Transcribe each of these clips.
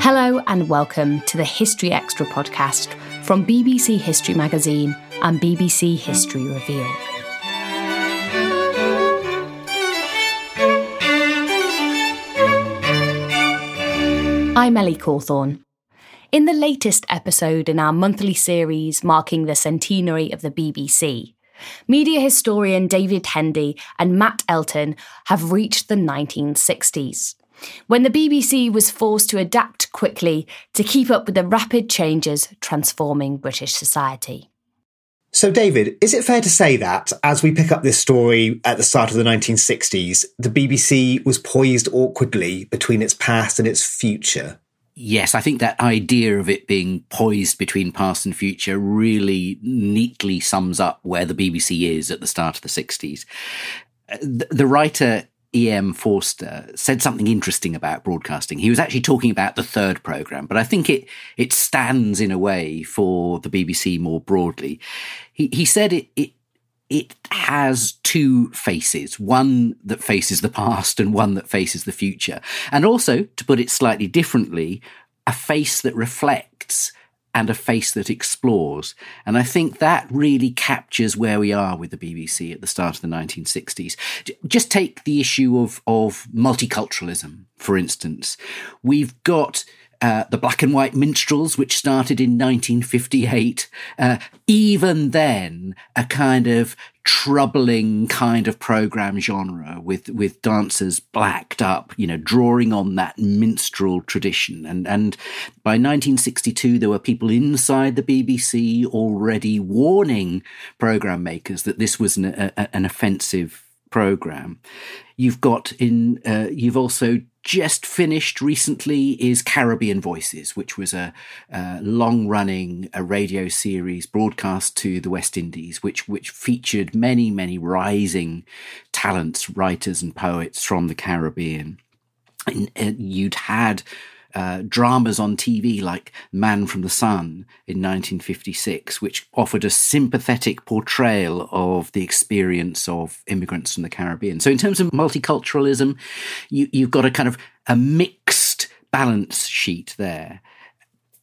Hello, and welcome to the History Extra podcast from BBC History Magazine and BBC History Revealed. I'm Ellie Cawthorne. In the latest episode in our monthly series marking the centenary of the BBC, media historian David Hendy and Matt Elton have reached the 1960s, when the BBC was forced to adapt quickly to keep up with the rapid changes transforming British society. So, David, is it fair to say that as we pick up this story at the start of the 1960s, the BBC was poised awkwardly between its past and its future? Yes, I think that idea of it being poised between past and future really neatly sums up where the BBC is at the start of the 60s. Uh, the writer E.M. Forster said something interesting about broadcasting. He was actually talking about the third program, but I think it it stands in a way for the BBC more broadly. He he said it, it it has two faces, one that faces the past and one that faces the future. And also, to put it slightly differently, a face that reflects and a face that explores. And I think that really captures where we are with the BBC at the start of the 1960s. Just take the issue of, of multiculturalism, for instance. We've got uh, the black and white minstrels, which started in 1958, uh, even then a kind of troubling kind of program genre with with dancers blacked up, you know, drawing on that minstrel tradition. And and by 1962, there were people inside the BBC already warning program makers that this was an, a, an offensive program. You've got in, uh, you've also just finished recently is Caribbean Voices, which was a, a long running radio series broadcast to the West Indies, which, which featured many, many rising talents, writers and poets from the Caribbean. And you'd had uh, dramas on TV like Man from the Sun in 1956, which offered a sympathetic portrayal of the experience of immigrants from the Caribbean. So, in terms of multiculturalism, you, you've got a kind of a mixed balance sheet there.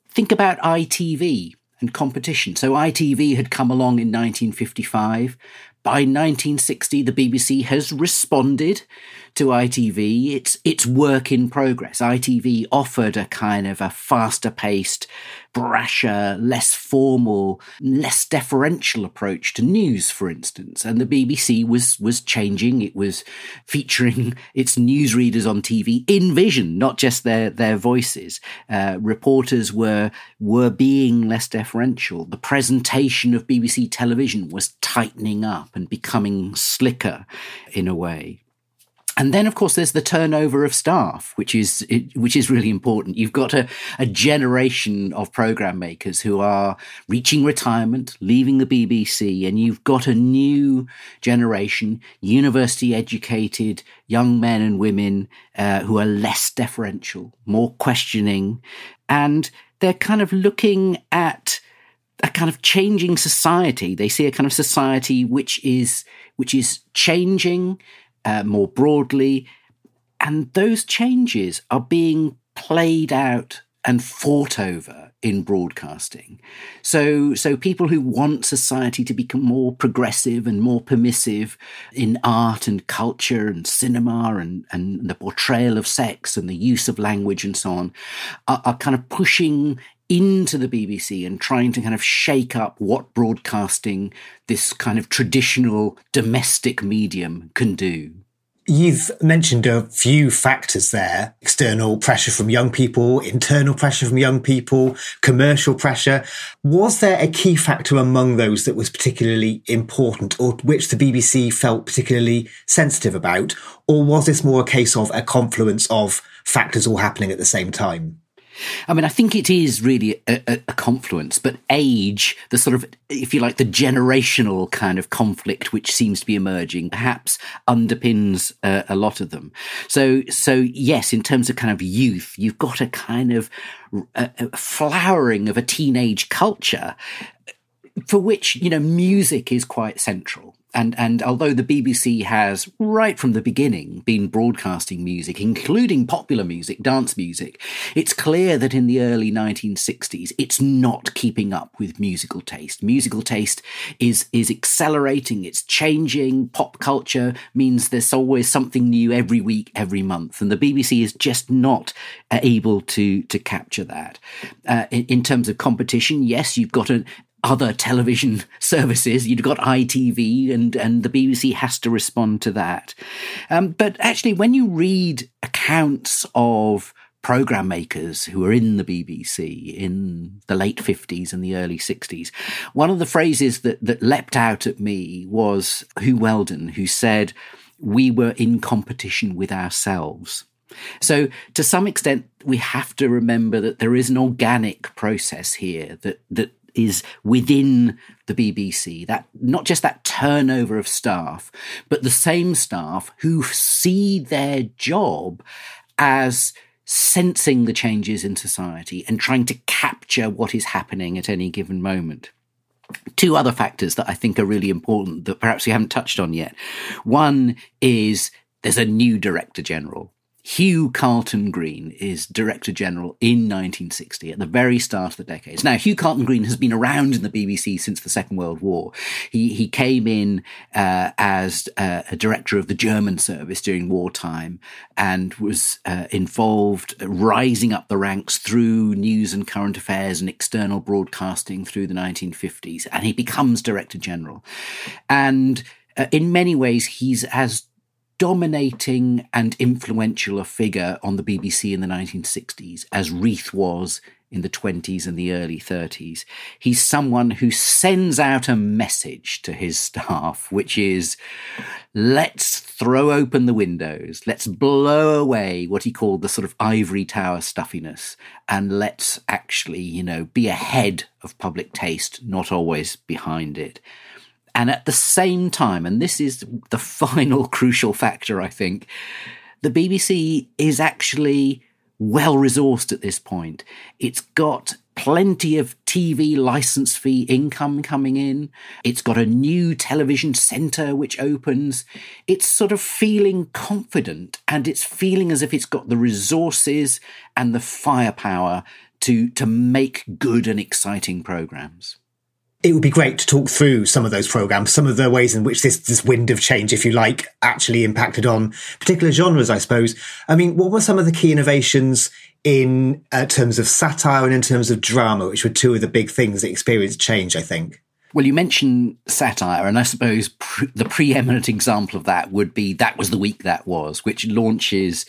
Think about ITV and competition. So ITV had come along in 1955. By 1960, the BBC has responded to ITV. It's, it's work in progress. ITV offered a kind of a faster paced, brasher, less formal, less deferential approach to news, for instance. And the BBC was, was changing. It was featuring its newsreaders on TV in vision, not just their, their voices. Uh, reporters were, were being less deferential. The presentation of BBC television was tightening up and becoming slicker in a way. And then, of course, there's the turnover of staff, which is which is really important. You've got a, a generation of program makers who are reaching retirement, leaving the BBC, and you've got a new generation, university educated young men and women uh, who are less deferential, more questioning, and they're kind of looking at a kind of changing society. They see a kind of society which is which is changing uh, more broadly. And those changes are being played out and fought over in broadcasting. So, so people who want society to become more progressive and more permissive in art and culture and cinema and, and the portrayal of sex and the use of language and so on are, are kind of pushing into the BBC and trying to kind of shake up what broadcasting, this kind of traditional domestic medium, can do. You've mentioned a few factors there external pressure from young people, internal pressure from young people, commercial pressure. Was there a key factor among those that was particularly important or which the BBC felt particularly sensitive about? Or was this more a case of a confluence of factors all happening at the same time? I mean, I think it is really a, a, a, confluence, but age, the sort of, if you like, the generational kind of conflict which seems to be emerging, perhaps underpins uh, a lot of them. So, so yes, in terms of kind of youth, you've got a kind of a, a flowering of a teenage culture for which you know music is quite central and and although the BBC has right from the beginning been broadcasting music, including popular music, dance music, it's clear that in the early 1960s it's not keeping up with musical taste. Musical taste is is accelerating, it's changing. Pop culture means there's always something new every week, every month, and the BBC is just not able to to capture that. Uh, in, in terms of competition, yes, you've got a, other television services. You've got ITV, and and the BBC has to respond to that. Um, but actually, when you read accounts of program makers who were in the BBC in the late 50s and the early 60s. One of the phrases that, that leapt out at me was Huw Wheldon, who said, We were in competition with ourselves. So, to some extent, we have to remember that there is an organic process here that, that is within the BBC, that not just that turnover of staff, but the same staff who see their job as sensing the changes in society and trying to capture what is happening at any given moment. Two other factors that I think are really important that perhaps we haven't touched on yet. One is there's a new director general. Hugh Carleton Greene is Director General in 1960 at the very start of the decades. Now, Hugh Carleton Greene has been around in the BBC since the Second World War. He, he came in uh, as uh, a director of the German service during wartime and was uh, involved rising up the ranks through news and current affairs and external broadcasting through the 1950s. And he becomes Director General. And uh, in many ways, he's as dominating and influential a figure on the BBC in the 1960s as Reith was in the 20s and the early 30s. He's someone who sends out a message to his staff, which is let's throw open the windows, let's blow away what he called the sort of ivory tower stuffiness, and let's actually, you know, be ahead of public taste, not always behind it. And at the same time, and this is the final crucial factor, I think, the BBC is actually well resourced at this point. It's got plenty of TV license fee income coming in. It's got a new television centre which opens. It's sort of feeling confident and it's feeling as if it's got the resources and the firepower to, to make good and exciting programs. It would be great to talk through some of those programs, some of the ways in which this, this wind of change, if you like, actually impacted on particular genres, I suppose. I mean, what were some of the key innovations in uh, terms of satire and in terms of drama, which were two of the big things that experienced change, I think? Well, you mentioned satire, and I suppose pre- the preeminent example of that would be That Was the Week That Was, which launches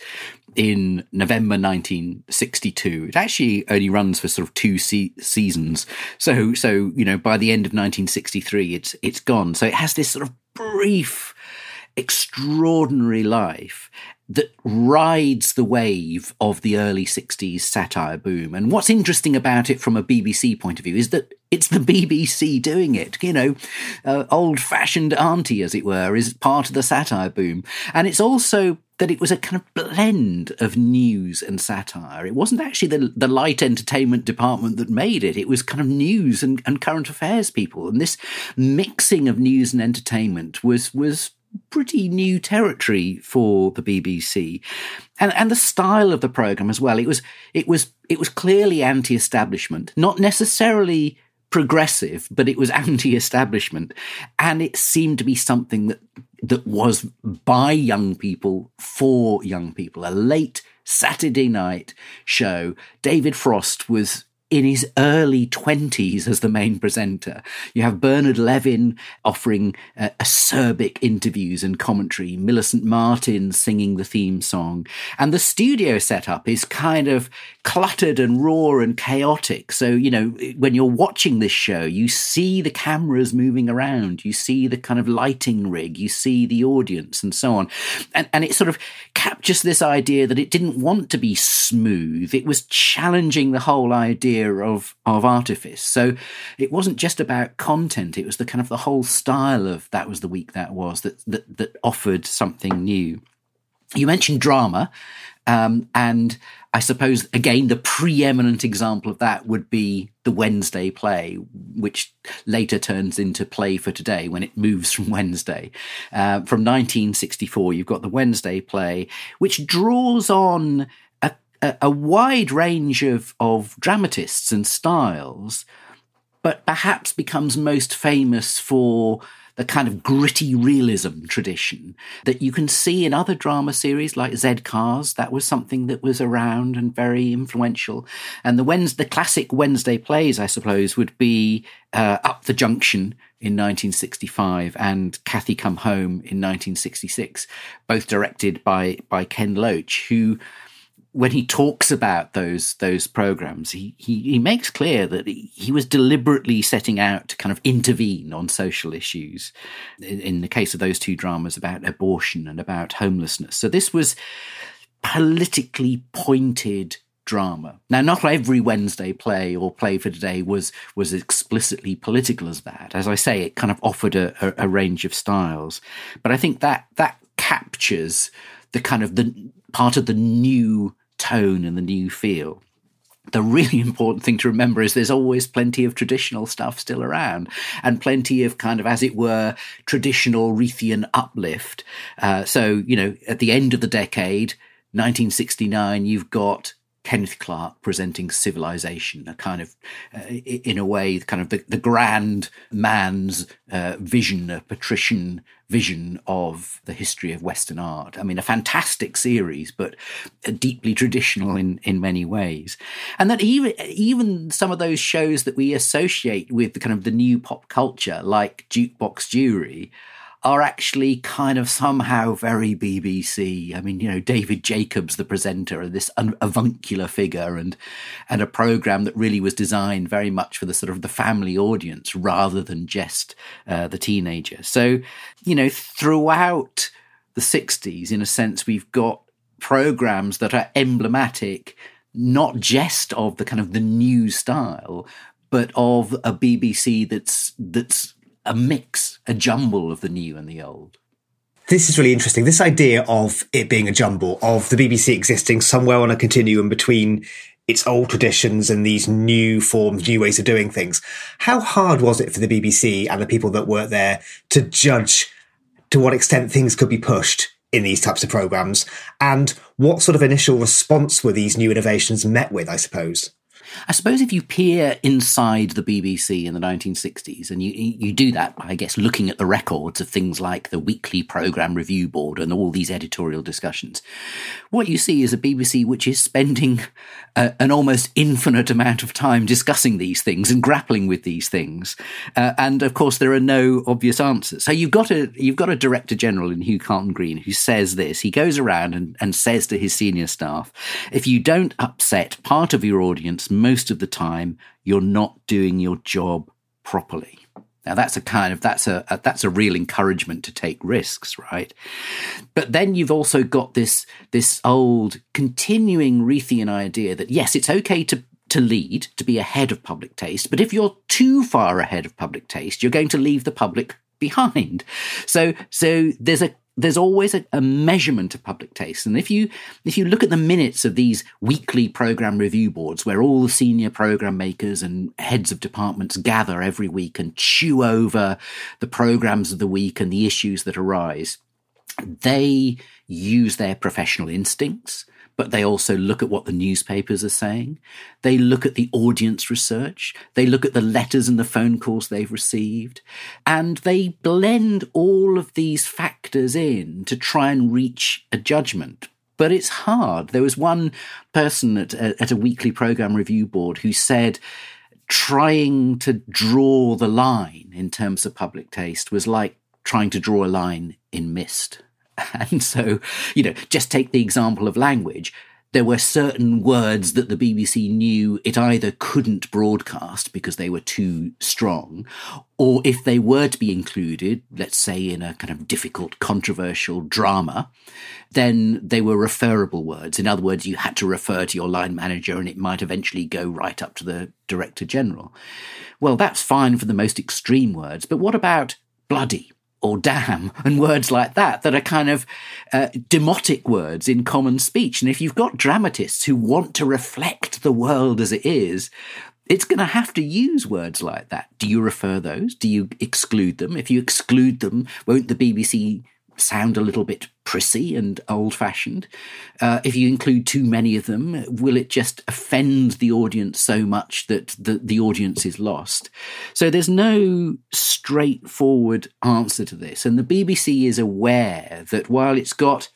in November 1962. It actually only runs for sort of two se- seasons. So, so, you know, by the end of 1963, it's, it's gone. So it has this sort of brief, extraordinary life that rides the wave of the early 60s satire boom. And what's interesting about it from a BBC point of view is that it's the BBC doing it. You know, uh, old fashioned auntie, as it were, is part of the satire boom. And it's also that it was a kind of blend of news and satire. It wasn't actually the, the light entertainment department that made it. It was kind of news and, and current affairs people. And this mixing of news and entertainment was, was pretty new territory for the BBC, and and the style of the program as well. It was it was it was clearly anti-establishment, not necessarily progressive, but it was anti-establishment, and it seemed to be something that that was by young people for young people. A late Saturday night show. David Frost was in his early 20s as the main presenter. You have Bernard Levin offering uh, acerbic interviews and commentary, Millicent Martin singing the theme song. And the studio setup is kind of cluttered and raw and chaotic. So, you know, when you're watching this show, you see the cameras moving around, you see the kind of lighting rig, you see the audience and so on. And, and it sort of captures this idea that it didn't want to be smooth. It was challenging the whole idea of of artifice. So it wasn't just about content; it was the kind of the whole style of that was the week that was that that that offered something new. You mentioned drama, um, and I suppose again the preeminent example of that would be the Wednesday play, which later turns into Play for Today when it moves from Wednesday. Uh, from 1964, you've got the Wednesday play, which draws on a, a wide range of, of dramatists and styles, but perhaps becomes most famous for the kind of gritty realism tradition that you can see in other drama series like Z Cars. That was something that was around and very influential. And the Wednesday, the classic Wednesday plays, I suppose, would be uh, Up the Junction in 1965 and Cathy Come Home in 1966, both directed by by Ken Loach, who when he talks about those those programs, he, he, he makes clear that he, he, was deliberately setting out to kind of intervene on social issues. In, in, the case of those two dramas about abortion and about homelessness, so this was politically pointed drama. Now, not every Wednesday play or play for today was was explicitly political as that. As I say, it kind of offered a, a, a range of styles, but I think that that captures the kind of the part of the new tone and the new feel. The really important thing to remember is there's always plenty of traditional stuff still around and plenty of kind of, as it were, traditional Reithian uplift. Uh, so, you know, at the end of the decade, 1969, you've got Kenneth Clark presenting civilization, a kind of, uh, in a way, kind of the, the grand man's uh, vision, a patrician vision of the history of Western art. I mean, a fantastic series, but deeply traditional in, in many ways. And that even, even some of those shows that we associate with the kind of the new pop culture, like Jukebox Jury, are actually kind of somehow very BBC. I mean, you know, David Jacobs, the presenter, and this avuncular figure, and and a program that really was designed very much for the sort of the family audience rather than just uh, the teenager. So, you know, throughout the '60s, in a sense, we've got programs that are emblematic not just of the kind of the new style, but of a BBC that's that's a mix, a jumble of the new and the old. This is really interesting. This idea of it being a jumble, of the BBC existing somewhere on a continuum between its old traditions and these new forms, new ways of doing things. How hard was it for the BBC and the people that worked there to judge to what extent things could be pushed in these types of programs? And what sort of initial response were these new innovations met with, I suppose? I suppose if you peer inside the BBC in the 1960s, and you, you do that, I guess, looking at the records of things like the weekly programme review board and all these editorial discussions, what you see is a BBC which is spending a, an almost infinite amount of time discussing these things and grappling with these things. Uh, and of course, there are no obvious answers. So you've got a, you've got a director general in Hugh Carleton Greene who says this. He goes around and, and says to his senior staff, if you don't upset part of your audience most of the time, you're not doing your job properly. Now that's a kind of that's a, a, that's a real encouragement to take risks, right? But then you've also got this this old continuing Reithian idea that yes, it's okay to to lead, to be ahead of public taste, but if you're too far ahead of public taste, you're going to leave the public behind. So so there's a there's always a, a, measurement of public taste. And if you if you look at the minutes of these weekly program review boards where all the senior program makers and heads of departments gather every week and chew over the programs of the week and the issues that arise, they use their professional instincts but they also look at what the newspapers are saying. They look at the audience research. They look at the letters and the phone calls they've received. And they blend all of these factors in to try and reach a judgment. But it's hard. There was one person at a, at a weekly program review board who said, trying to draw the line in terms of public taste was like trying to draw a line in mist. And so, you know, just take the example of language. There were certain words that the BBC knew it either couldn't broadcast because they were too strong, or if they were to be included, let's say in a kind of difficult, controversial drama, then they were referable words. In other words, you had to refer to your line manager and it might eventually go right up to the Director General. Well, that's fine for the most extreme words, but what about bloody? Or damn and words like that that are kind of uh, demotic words in common speech. And if you've got dramatists who want to reflect the world as it is, it's going to have to use words like that. Do you refer those? Do you exclude them? If you exclude them, won't the BBC sound a little bit prissy and old fashioned? Uh, if you include too many of them, will it just offend the audience so much that the, the audience is lost? So there's no straightforward answer to this. And the BBC is aware that while it's got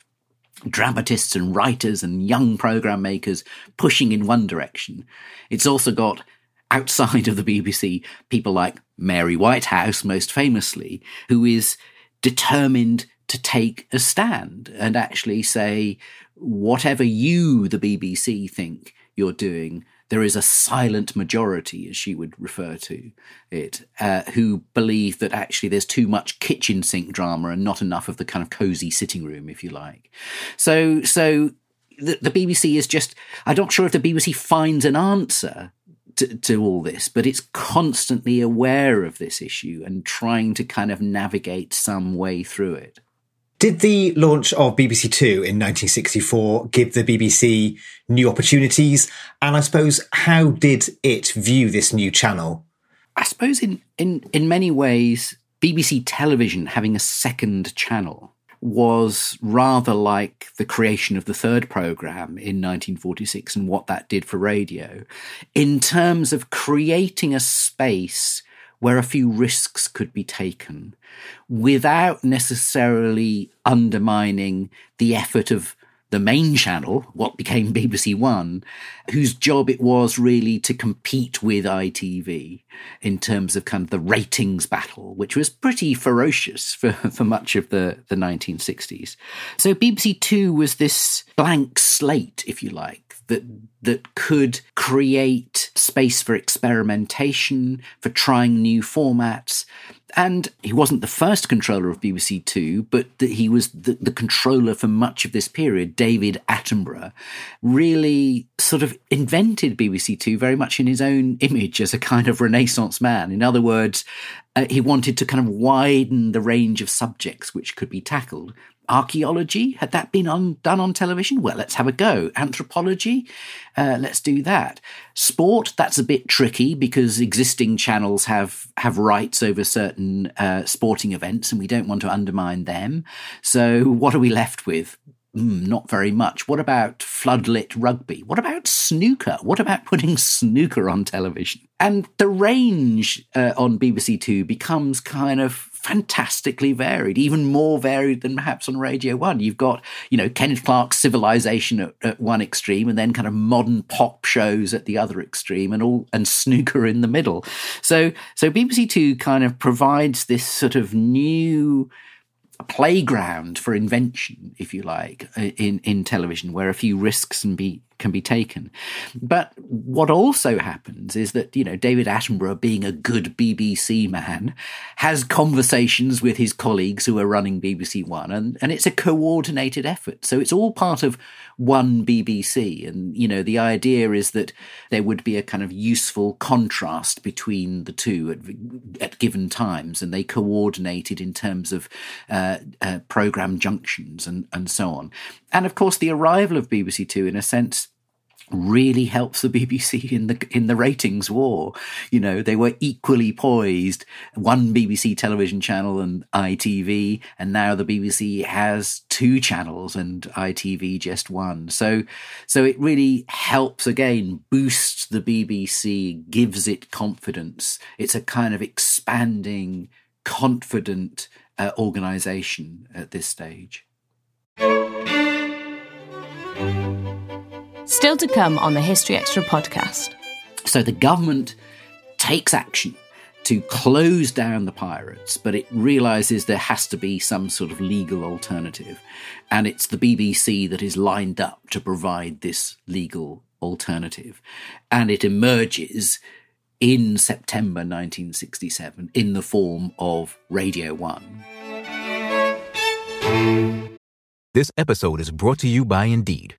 dramatists and writers and young program makers pushing in one direction, it's also got outside of the BBC people like Mary Whitehouse, most famously, who is determined to take a stand and actually say, whatever you, the BBC, think you're doing, there is a silent majority, as she would refer to it, uh, who believe that actually there's too much kitchen sink drama and not enough of the kind of cozy sitting room, if you like. So, so the, the BBC is just, I'm not sure if the BBC finds an answer to, to, all this, but it's constantly aware of this issue and trying to kind of navigate some way through it. Did the launch of BBC Two in 1964 give the BBC new opportunities? And I suppose, how did it view this new channel? I suppose in, in, in many ways, BBC television having a second channel was rather like the creation of the third programme in 1946 and what that did for radio, in terms of creating a space where a few risks could be taken without necessarily undermining the effort of the main channel, what became BBC One, whose job it was really to compete with ITV in terms of kind of the ratings battle, which was pretty ferocious for, for much of the, the 1960s. So BBC Two was this blank slate, if you like, that that could create space for experimentation, for trying new formats. And he wasn't the first controller of BBC Two, but he was the, the controller for much of this period. David Attenborough really sort of invented BBC Two very much in his own image as a kind of Renaissance man. In other words, uh, he wanted to kind of widen the range of subjects which could be tackled archaeology had that been on, done on television well let's have a go anthropology uh, let's do that sport that's a bit tricky because existing channels have have rights over certain uh, sporting events and we don't want to undermine them so what are we left with mm, not very much. What about floodlit rugby? What about snooker? What about putting snooker on television? And the range uh, on BBC Two becomes kind of fantastically varied, even more varied than perhaps on Radio 1. You've got, you know, Kenneth Clark's Civilization at, at, one extreme and then kind of modern pop shows at the other extreme and all and snooker in the middle. So so BBC 2 kind of provides this sort of new playground for invention, if you like, in, in television, where a few risks can be can be taken. But what also happens is that, you know, David Attenborough, being a good BBC man, has conversations with his colleagues who are running BBC One, and, and it's a coordinated effort. So it's all part of one BBC. And, you know, the idea is that there would be a kind of useful contrast between the two at, at given times, and they coordinated in terms of uh, uh, program junctions and, and so on. And of course, the arrival of BBC Two, in a sense, really helps the BBC in the in the ratings war. You know, they were equally poised, one BBC television channel and ITV, and now the BBC has two channels and ITV just one. So so it really helps again boost the BBC, gives it confidence. It's a kind of expanding, confident uh, organization at this stage. Still to come on the History Extra podcast. So the government takes action to close down the pirates, but it realizes there has to be some sort of legal alternative. And it's the BBC that is lined up to provide this legal alternative. And it emerges in September 1967 in the form of Radio 1. This episode is brought to you by Indeed.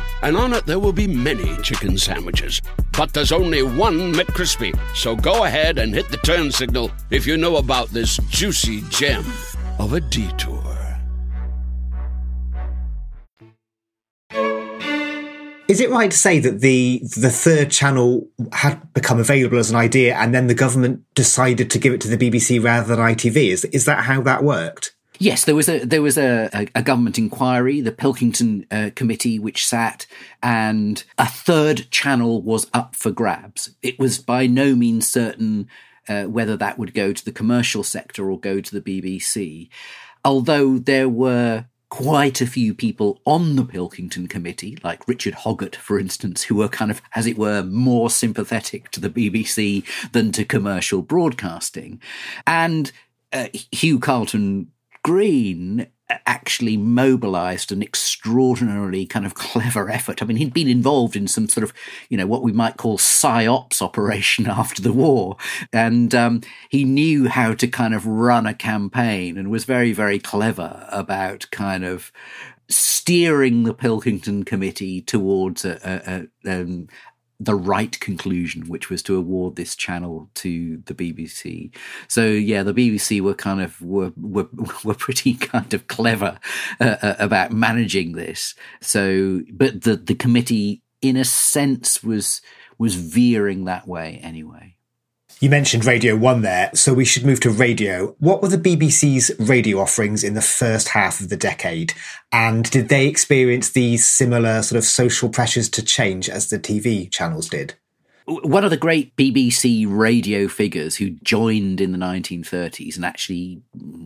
and on it there will be many chicken sandwiches. But there's only one McCrispy. So go ahead and hit the turn signal if you know about this juicy gem of a detour. Is it right to say that the the third channel had become available as an idea, and then the government decided to give it to the BBC rather than ITV? Is is that how that worked? Yes, there was a there was a, a, a government inquiry, the Pilkington uh, Committee, which sat, and a third channel was up for grabs. It was by no means certain uh, whether that would go to the commercial sector or go to the BBC, although there were quite a few people on the Pilkington Committee, like Richard Hoggart, for instance, who were kind of, as it were, more sympathetic to the BBC than to commercial broadcasting. And uh, Hugh Carleton Greene actually mobilized an extraordinarily kind of clever effort. I mean, he'd been involved in some sort of, you know, what we might call psyops operation after the war. And um, he knew how to kind of run a campaign and was very, very clever about kind of steering the Pilkington Committee towards a, a, a um, the right conclusion, which was to award this channel to the BBC. So yeah, the BBC were kind of were were, were pretty kind of clever uh, uh, about managing this. So, but the the committee, in a sense, was was veering that way anyway. You mentioned Radio 1 there, so we should move to radio. What were the BBC's radio offerings in the first half of the decade? And did they experience these similar sort of social pressures to change as the TV channels did? One of the great BBC radio figures who joined in the 1930s and actually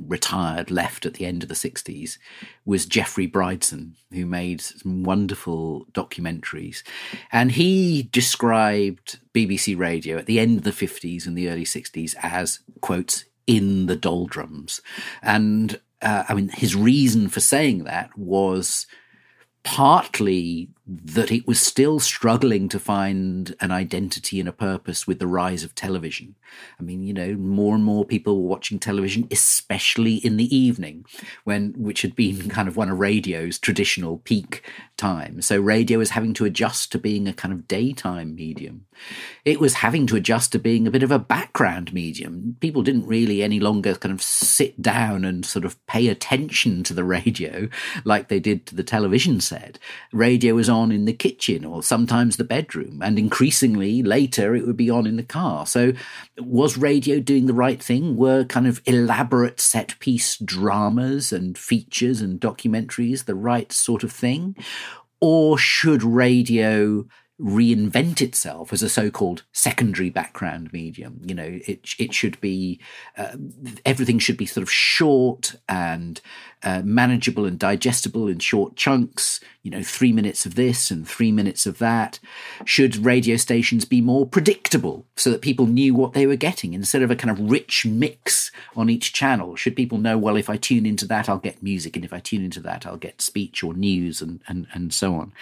retired, left at the end of the 60s, was Geoffrey Bridson, who made some wonderful documentaries. And he described BBC radio at the end of the 50s and the early 60s as, quotes, in the doldrums. And uh, I mean, his reason for saying that was partly that it was still struggling to find an identity and a purpose with the rise of television. I mean, you know, more and more people were watching television, especially in the evening, when which had been kind of one of radio's traditional peak times. So radio was having to adjust to being a kind of daytime medium. It was having to adjust to being a bit of a background medium. People didn't really any longer kind of sit down and sort of pay attention to the radio like they did to the television set. Radio was on in the kitchen or sometimes the bedroom, and increasingly later it would be on in the car. So, was radio doing the right thing? Were kind of elaborate set piece dramas and features and documentaries the right sort of thing? Or should radio reinvent itself as a so-called secondary background medium. You know, it it should be uh, everything should be sort of short and uh, manageable and digestible in short chunks. You know, three minutes of this and three minutes of that. Should radio stations be more predictable so that people knew what they were getting instead of a kind of rich mix on each channel? Should people know, well, if I tune into that, I'll get music, and if I tune into that, I'll get speech or news and and and so on.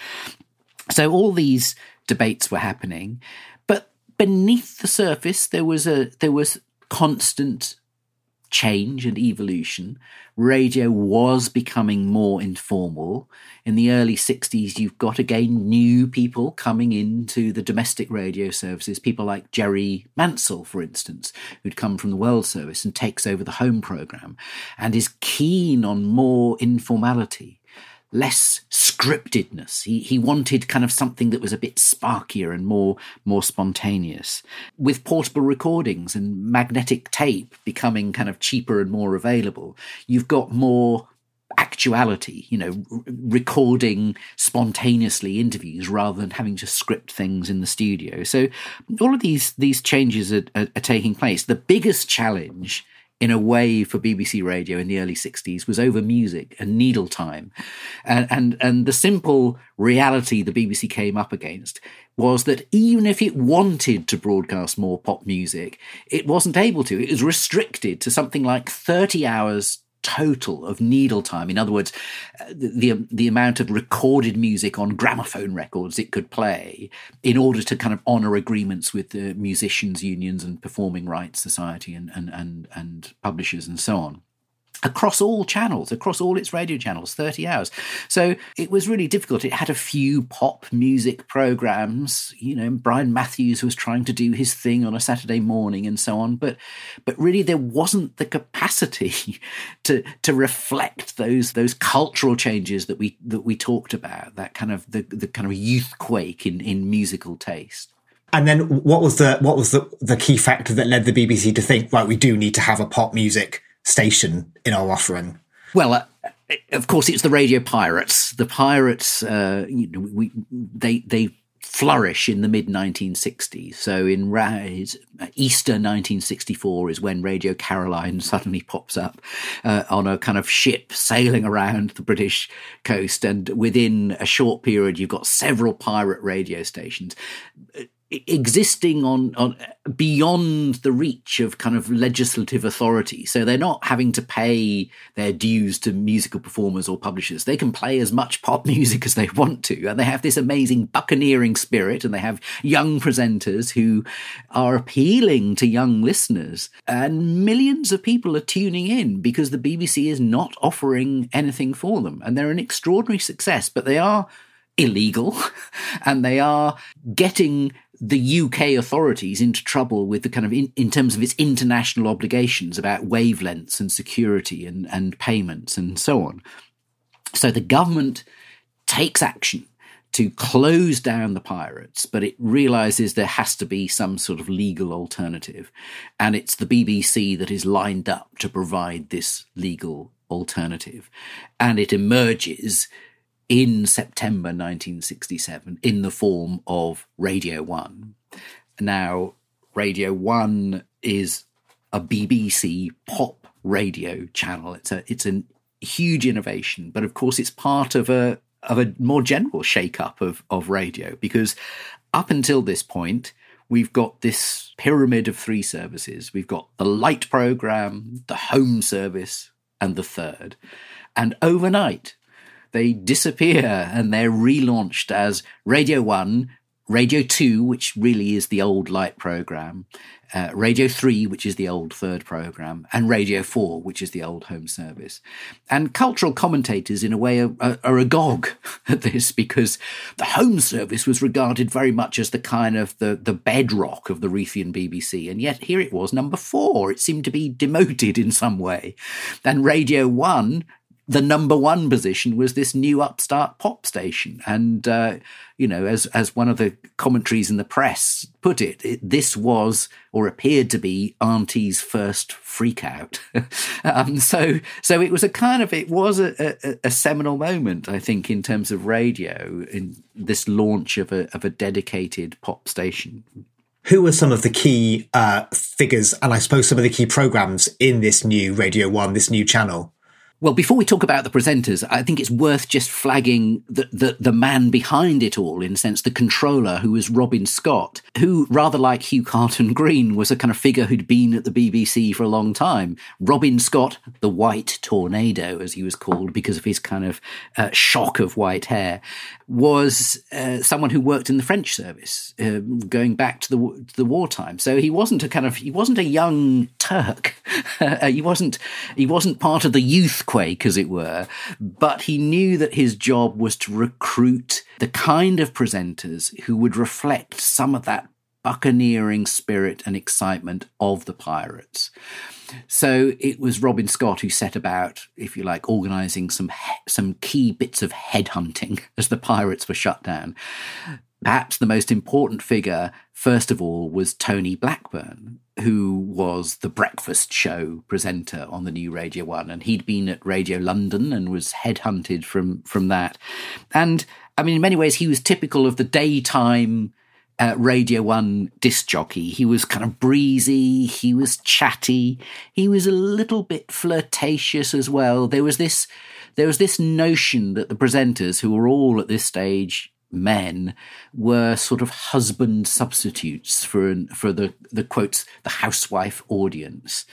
So all these debates were happening, but beneath the surface there was a there was constant change and evolution. Radio was becoming more informal. In the early 60s, you've got again new people coming into the domestic radio services, people like Gerry Mansell, for instance, who'd come from the World Service and takes over the home program and is keen on more informality less scriptedness. He he wanted kind of something that was a bit sparkier and more more spontaneous. With portable recordings and magnetic tape becoming kind of cheaper and more available, you've got more actuality, you know, r- recording spontaneously interviews rather than having to script things in the studio. So all of these these changes are, are, are taking place. The biggest challenge in a way for BBC Radio in the early 60s was over music and needle time. And, and, and the simple reality the BBC came up against was that even if it wanted to broadcast more pop music, it wasn't able to. It was restricted to something like 30 hours total of needle time. In other words, uh, the the amount of recorded music on gramophone records it could play in order to kind of honour agreements with the musicians' unions and performing rights society and and and, and publishers and so on across all channels, across all its radio channels, 30 hours. So it was really difficult. It had a few pop music programs, you know, Brian Matthews was trying to do his thing on a Saturday morning and so on, but but really there wasn't the capacity to to reflect those those cultural changes that we that we talked about, that kind of the, the kind of youth quake in, in musical taste. And then what was the what was the, the key factor that led the BBC to think, right, we do need to have a pop music station in our offering? Well, uh, of course, it's the radio pirates. The pirates, uh, you know, we they they flourish in the mid 1960s. So in Easter 1964 is when Radio Caroline suddenly pops up uh, on a kind of ship sailing around the British coast, and within a short period, you've got several pirate radio stations existing on, on beyond the reach of kind of legislative authority. So they're not having to pay their dues to musical performers or publishers. They can play as much pop music as they want to. And they have this amazing buccaneering spirit and they have young presenters who are appealing to young listeners. And millions of people are tuning in because the BBC is not offering anything for them. And they're an extraordinary success, but they are illegal and they are getting the UK authorities into trouble with the kind of in, in, terms of its international obligations about wavelengths and security and, and payments and so on. So the government takes action to close down the pirates, but it realizes there has to be some sort of legal alternative. And it's the BBC that is lined up to provide this legal alternative. And it emerges in September 1967 in the form of Radio 1. Now, Radio 1 is a BBC pop radio channel. It's a it's a huge innovation, but of course it's part of a of a more general shake-up of, of radio because up until this point, we've got this pyramid of three services. We've got the light program, the home service, and the third. And overnight, they disappear and they're relaunched as Radio 1, Radio 2, which really is the old light program, uh, Radio 3, which is the old third program, and Radio 4, which is the old home service. And cultural commentators, in a way, are, are, agog at this because the home service was regarded very much as the kind of the, the bedrock of the Reithian BBC. And yet here it was, number four. It seemed to be demoted in some way. And Radio 1 the number one position was this new upstart pop station. And, uh, you know, as, as one of the commentaries in the press put it, it this was or appeared to be Auntie's first freak out. um, so, so it was a kind of, it was a, a, a, seminal moment, I think, in terms of radio in this launch of a, of a dedicated pop station. Who were some of the key uh, figures and I suppose some of the key programs in this new Radio 1, this new channel? Well, before we talk about the presenters, I think it's worth just flagging the, the, the, man behind it all, in a sense, the controller, who was Robin Scott, who, rather like Hugh Carleton Greene, was a kind of figure who'd been at the BBC for a long time. Robin Scott, the White Tornado, as he was called, because of his kind of uh, shock of white hair, was uh, someone who worked in the French service, uh, going back to the to the wartime. So he wasn't a kind of he wasn't a young Turk. he wasn't he wasn't part of the youth quake, as it were. But he knew that his job was to recruit the kind of presenters who would reflect some of that buccaneering spirit and excitement of the pirates. So it was Robin Scott who set about, if you like, organising some some key bits of headhunting as the pirates were shut down. Perhaps the most important figure, first of all, was Tony Blackburn, who was the breakfast show presenter on the new Radio One, and he'd been at Radio London and was headhunted from from that. And I mean, in many ways, he was typical of the daytime uh, Radio 1 disc jockey. He was kind of breezy, he was chatty, he was a little bit flirtatious as well. There was this there was this notion that the presenters who were all at this stage men were sort of husband substitutes for for the the quotes the housewife audience.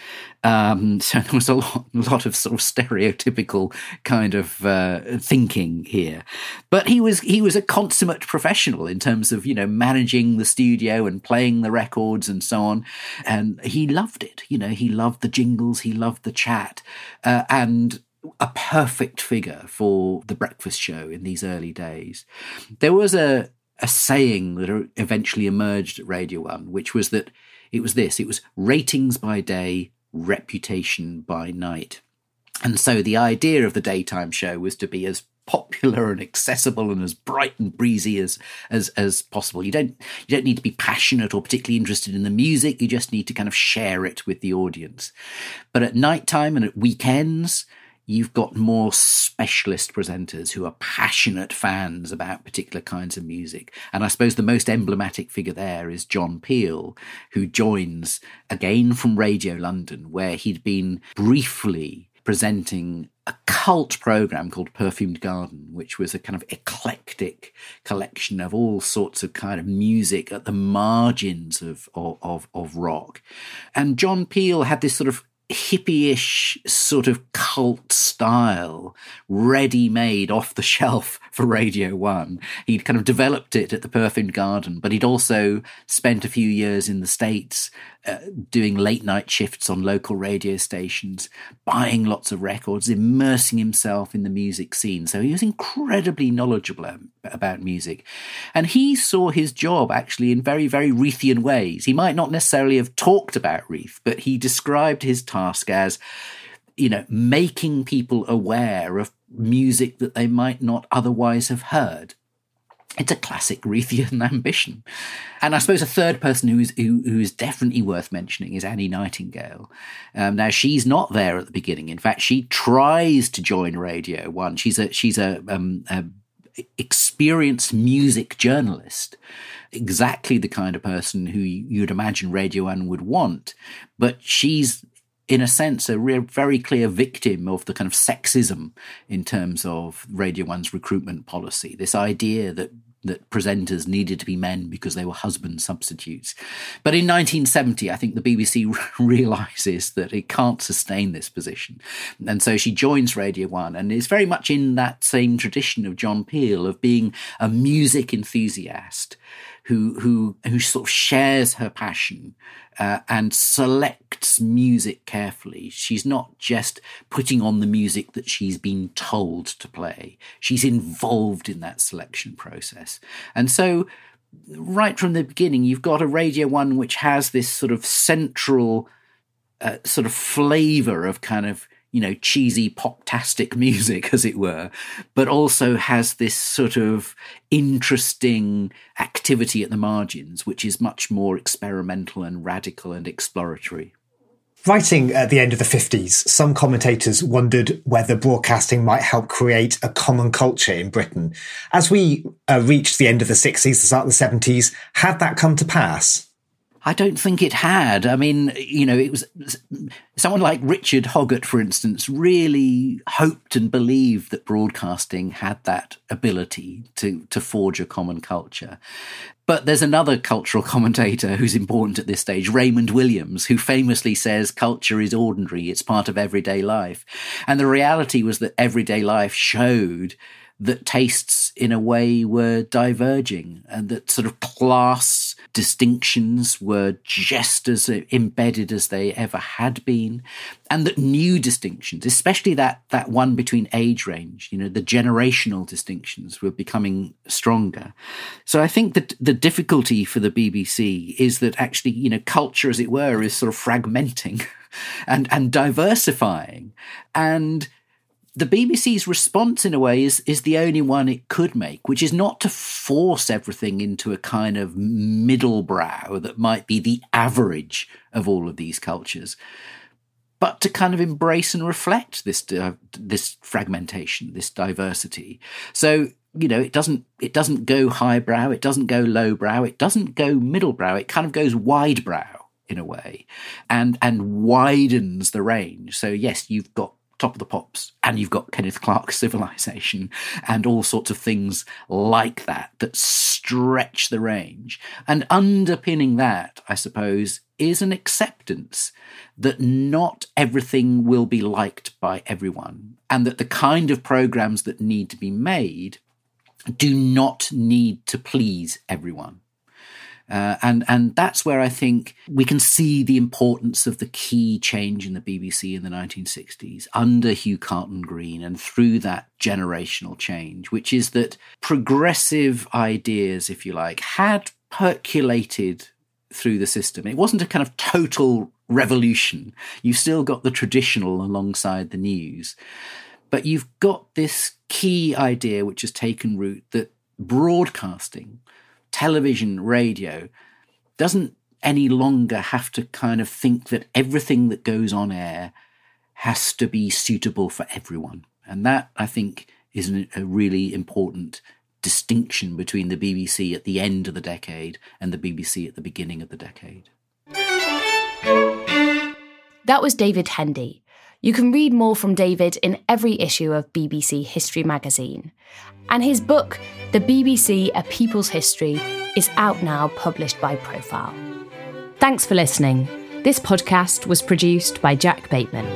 Um, so there was a lot, a lot of sort of stereotypical kind of uh, thinking here. But he was he was a consummate professional in terms of you know managing the studio and playing the records and so on, and he loved it. You know he loved the jingles, he loved the chat, uh, and a perfect figure for the breakfast show in these early days. There was a, a saying that eventually emerged at Radio 1, which was that it was this it was ratings by day, reputation by night. And so the idea of the daytime show was to be as popular and accessible and as bright and breezy as as as possible. You don't you don't need to be passionate or particularly interested in the music. You just need to kind of share it with the audience. But at night time and at weekends, you've got more specialist presenters who are passionate fans about particular kinds of music. And I suppose the most emblematic figure there is John Peel, who joins again from Radio London, where he'd been briefly presenting a cult program called Perfumed Garden, which was a kind of eclectic collection of all sorts of kind of music at the margins of, of, of, rock. And John Peel had this sort of hippie-ish sort of cult style ready made off the shelf for Radio 1. He'd kind of developed it at the Perfumed Garden, but he'd also spent a few years in the States uh, doing late night shifts on local radio stations, buying lots of records, immersing himself in the music scene. So he was incredibly knowledgeable about music. And he saw his job actually in very, very Reithian ways. He might not necessarily have talked about Reith, but he described his task as, you know, making people aware of music that they might not otherwise have heard it's a classic Reithian ambition. And I suppose a third person who is, who, who is definitely worth mentioning is Annie Nightingale. Um, now, she's not there at the beginning. In fact, she tries to join Radio One. She's a, she's a, um, a experienced music journalist, exactly the kind of person who you'd imagine Radio One would want. But she's in a sense, a very clear victim of the kind of sexism in terms of Radio One's recruitment policy. This idea that that presenters needed to be men because they were husband substitutes. But in 1970, I think the BBC realizes that it can't sustain this position. And so she joins Radio 1 and is very much in that same tradition of John Peel of being a music enthusiast who who who sort of shares her passion uh, and selects music carefully. She's not just putting on the music that she's been told to play. She's involved in that selection process, and so right from the beginning, you've got a Radio One which has this sort of central uh, sort of flavor of kind of you know, cheesy poptastic music, as it were, but also has this sort of interesting activity at the margins, which is much more experimental and radical and exploratory. Writing at the end of the 50s, some commentators wondered whether broadcasting might help create a common culture in Britain. As we uh, reached the end of the 60s, the start of the 70s, had that come to pass? I don't think it had. I mean, you know, it was someone like Richard Hoggart, for instance, really hoped and believed that broadcasting had that ability to, to forge a common culture. But there's another cultural commentator who's important at this stage, Raymond Williams, who famously says culture is ordinary, it's part of everyday life. And the reality was that everyday life showed that tastes in a way were diverging and that sort of class distinctions were just as embedded as they ever had been and that new distinctions especially that that one between age range you know the generational distinctions were becoming stronger. So i think that the difficulty for the bbc is that actually you know culture as it were is sort of fragmenting and and diversifying. And the BBC's response, in a way, is is the only one it could make, which is not to force everything into a kind of middle brow that might be the average of all of these cultures, but to kind of embrace and reflect this uh, this fragmentation, this diversity. So you know, it doesn't it doesn't go highbrow, it doesn't go lowbrow, it doesn't go middlebrow, it kind of goes widebrow in a way, and and widens the range. So yes, you've got Top of the Pops, and you've got Kenneth Clark's Civilization, and all sorts of things like that that stretch the range. And underpinning that, I suppose, is an acceptance that not everything will be liked by everyone, and that the kind of programs that need to be made do not need to please everyone. Uh, and and that's where I think we can see the importance of the key change in the BBC in the 1960s under Hugh Carleton Greene and through that generational change, which is that progressive ideas, if you like, had percolated through the system. It wasn't a kind of total revolution. You still got the traditional alongside the news. But you've got this key idea which has taken root that broadcasting television, radio, doesn't any longer have to kind of think that everything that goes on air has to be suitable for everyone. And that, I think, is a really important distinction between the BBC at the end of the decade and the BBC at the beginning of the decade. That was David Hendy. You can read more from David in every issue of BBC History magazine. And his book, The BBC A People's History, is out now, published by Profile. Thanks for listening. This podcast was produced by Jack Bateman.